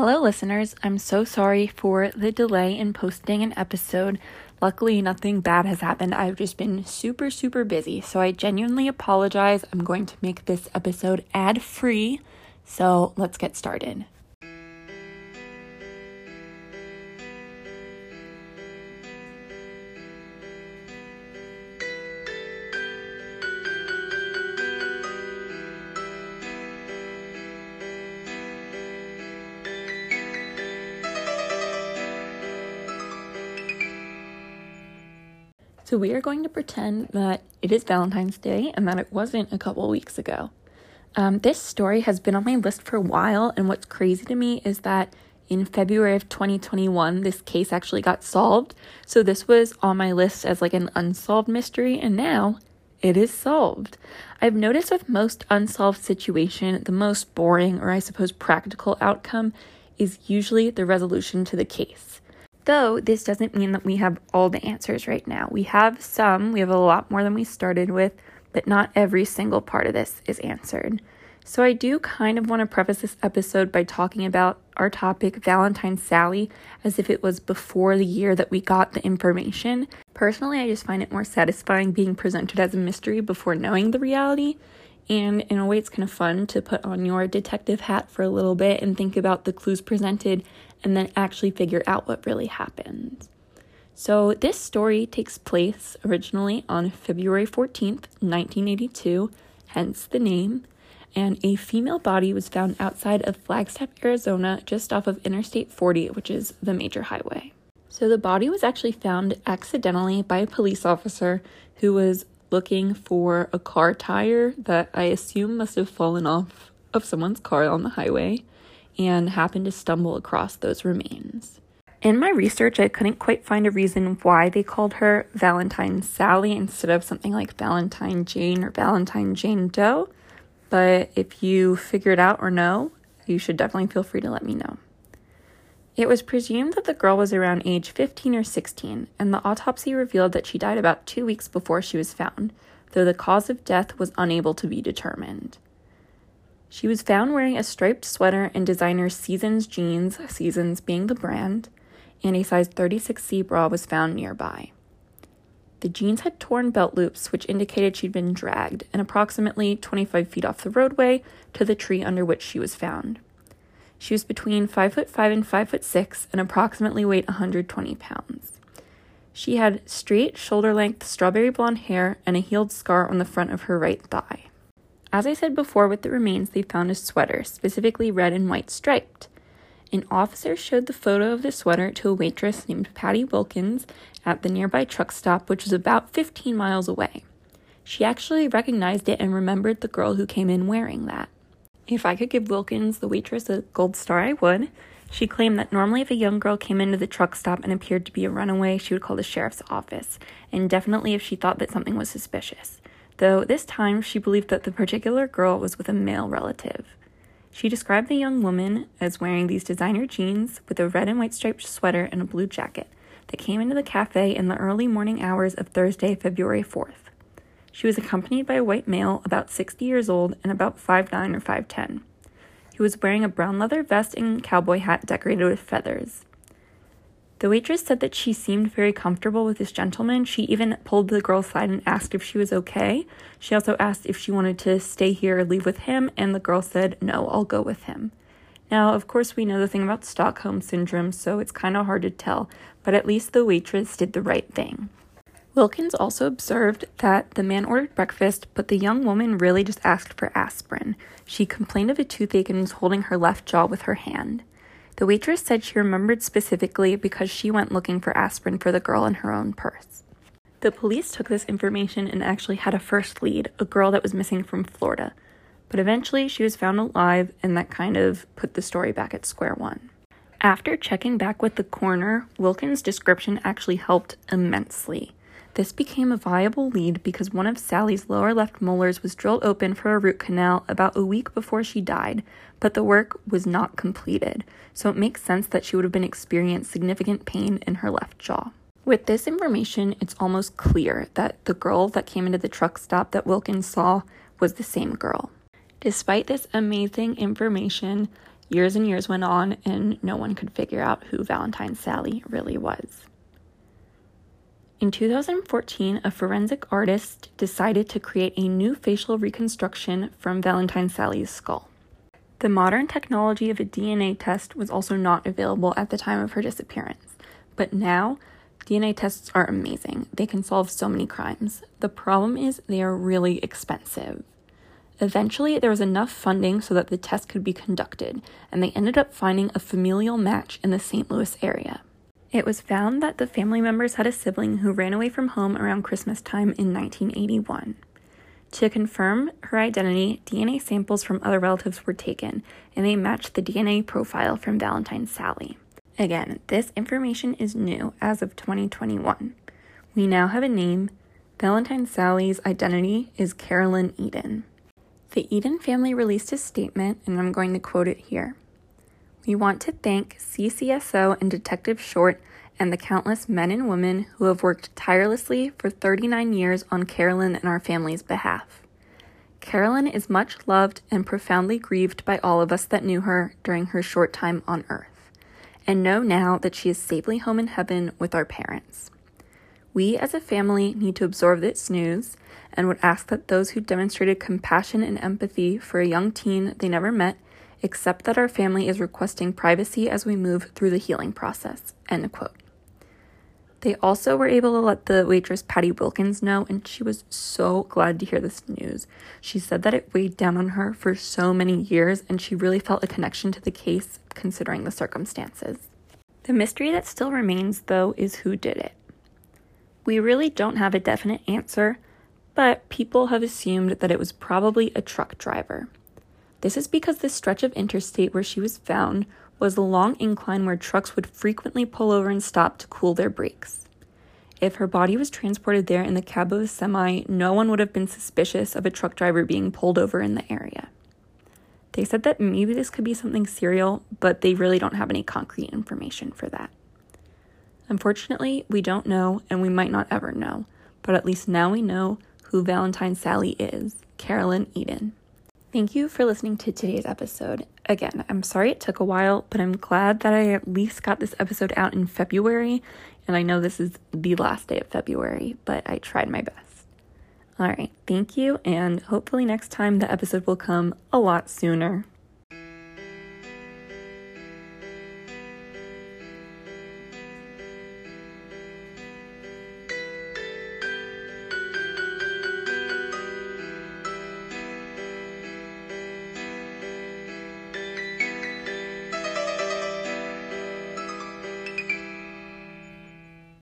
Hello, listeners. I'm so sorry for the delay in posting an episode. Luckily, nothing bad has happened. I've just been super, super busy. So I genuinely apologize. I'm going to make this episode ad free. So let's get started. So, we are going to pretend that it is Valentine's Day and that it wasn't a couple weeks ago. Um, this story has been on my list for a while, and what's crazy to me is that in February of 2021, this case actually got solved. So, this was on my list as like an unsolved mystery, and now it is solved. I've noticed with most unsolved situation, the most boring or I suppose practical outcome is usually the resolution to the case. Though this doesn't mean that we have all the answers right now. We have some, we have a lot more than we started with, but not every single part of this is answered. So I do kind of want to preface this episode by talking about our topic, Valentine Sally, as if it was before the year that we got the information. Personally, I just find it more satisfying being presented as a mystery before knowing the reality. And in a way, it's kind of fun to put on your detective hat for a little bit and think about the clues presented and then actually figure out what really happened. So, this story takes place originally on February 14th, 1982, hence the name, and a female body was found outside of Flagstaff, Arizona, just off of Interstate 40, which is the major highway. So, the body was actually found accidentally by a police officer who was looking for a car tire that I assume must have fallen off of someone's car on the highway and happened to stumble across those remains. In my research, I couldn't quite find a reason why they called her Valentine Sally instead of something like Valentine Jane or Valentine Jane Doe, but if you figure it out or know, you should definitely feel free to let me know. It was presumed that the girl was around age 15 or 16, and the autopsy revealed that she died about two weeks before she was found, though the cause of death was unable to be determined. She was found wearing a striped sweater and designer Seasons jeans, Seasons being the brand, and a size 36C bra was found nearby. The jeans had torn belt loops, which indicated she'd been dragged, and approximately 25 feet off the roadway to the tree under which she was found. She was between 5 foot 5 and 5 foot 6 and approximately weighed 120 pounds. She had straight, shoulder length, strawberry blonde hair and a healed scar on the front of her right thigh. As I said before, with the remains, they found a sweater, specifically red and white striped. An officer showed the photo of the sweater to a waitress named Patty Wilkins at the nearby truck stop, which was about 15 miles away. She actually recognized it and remembered the girl who came in wearing that. If I could give Wilkins, the waitress, a gold star, I would. She claimed that normally, if a young girl came into the truck stop and appeared to be a runaway, she would call the sheriff's office, and definitely if she thought that something was suspicious though this time she believed that the particular girl was with a male relative. She described the young woman as wearing these designer jeans with a red and white striped sweater and a blue jacket that came into the cafe in the early morning hours of Thursday, February 4th. She was accompanied by a white male about 60 years old and about 5'9 or 5'10. He was wearing a brown leather vest and cowboy hat decorated with feathers. The waitress said that she seemed very comfortable with this gentleman. She even pulled the girl aside and asked if she was okay. She also asked if she wanted to stay here or leave with him, and the girl said, No, I'll go with him. Now, of course, we know the thing about Stockholm Syndrome, so it's kind of hard to tell, but at least the waitress did the right thing. Wilkins also observed that the man ordered breakfast, but the young woman really just asked for aspirin. She complained of a toothache and was holding her left jaw with her hand. The waitress said she remembered specifically because she went looking for aspirin for the girl in her own purse. The police took this information and actually had a first lead, a girl that was missing from Florida. But eventually she was found alive, and that kind of put the story back at square one. After checking back with the coroner, Wilkins' description actually helped immensely. This became a viable lead because one of Sally's lower left molars was drilled open for a root canal about a week before she died, but the work was not completed, so it makes sense that she would have been experiencing significant pain in her left jaw. With this information, it's almost clear that the girl that came into the truck stop that Wilkins saw was the same girl. Despite this amazing information, Years and years went on, and no one could figure out who Valentine Sally really was. In 2014, a forensic artist decided to create a new facial reconstruction from Valentine Sally's skull. The modern technology of a DNA test was also not available at the time of her disappearance, but now DNA tests are amazing. They can solve so many crimes. The problem is they are really expensive. Eventually, there was enough funding so that the test could be conducted, and they ended up finding a familial match in the St. Louis area. It was found that the family members had a sibling who ran away from home around Christmas time in 1981. To confirm her identity, DNA samples from other relatives were taken, and they matched the DNA profile from Valentine Sally. Again, this information is new as of 2021. We now have a name. Valentine Sally's identity is Carolyn Eaton. The Eaton family released a statement, and I'm going to quote it here. We want to thank CCSO and Detective Short and the countless men and women who have worked tirelessly for 39 years on Carolyn and our family's behalf. Carolyn is much loved and profoundly grieved by all of us that knew her during her short time on earth, and know now that she is safely home in heaven with our parents. We as a family need to absorb this news and would ask that those who demonstrated compassion and empathy for a young teen they never met accept that our family is requesting privacy as we move through the healing process. End quote. They also were able to let the waitress Patty Wilkins know, and she was so glad to hear this news. She said that it weighed down on her for so many years, and she really felt a connection to the case considering the circumstances. The mystery that still remains, though, is who did it. We really don't have a definite answer, but people have assumed that it was probably a truck driver. This is because the stretch of interstate where she was found was a long incline where trucks would frequently pull over and stop to cool their brakes. If her body was transported there in the cab of a semi, no one would have been suspicious of a truck driver being pulled over in the area. They said that maybe this could be something serial, but they really don't have any concrete information for that. Unfortunately, we don't know, and we might not ever know, but at least now we know who Valentine Sally is Carolyn Eaton. Thank you for listening to today's episode. Again, I'm sorry it took a while, but I'm glad that I at least got this episode out in February. And I know this is the last day of February, but I tried my best. All right, thank you, and hopefully next time the episode will come a lot sooner.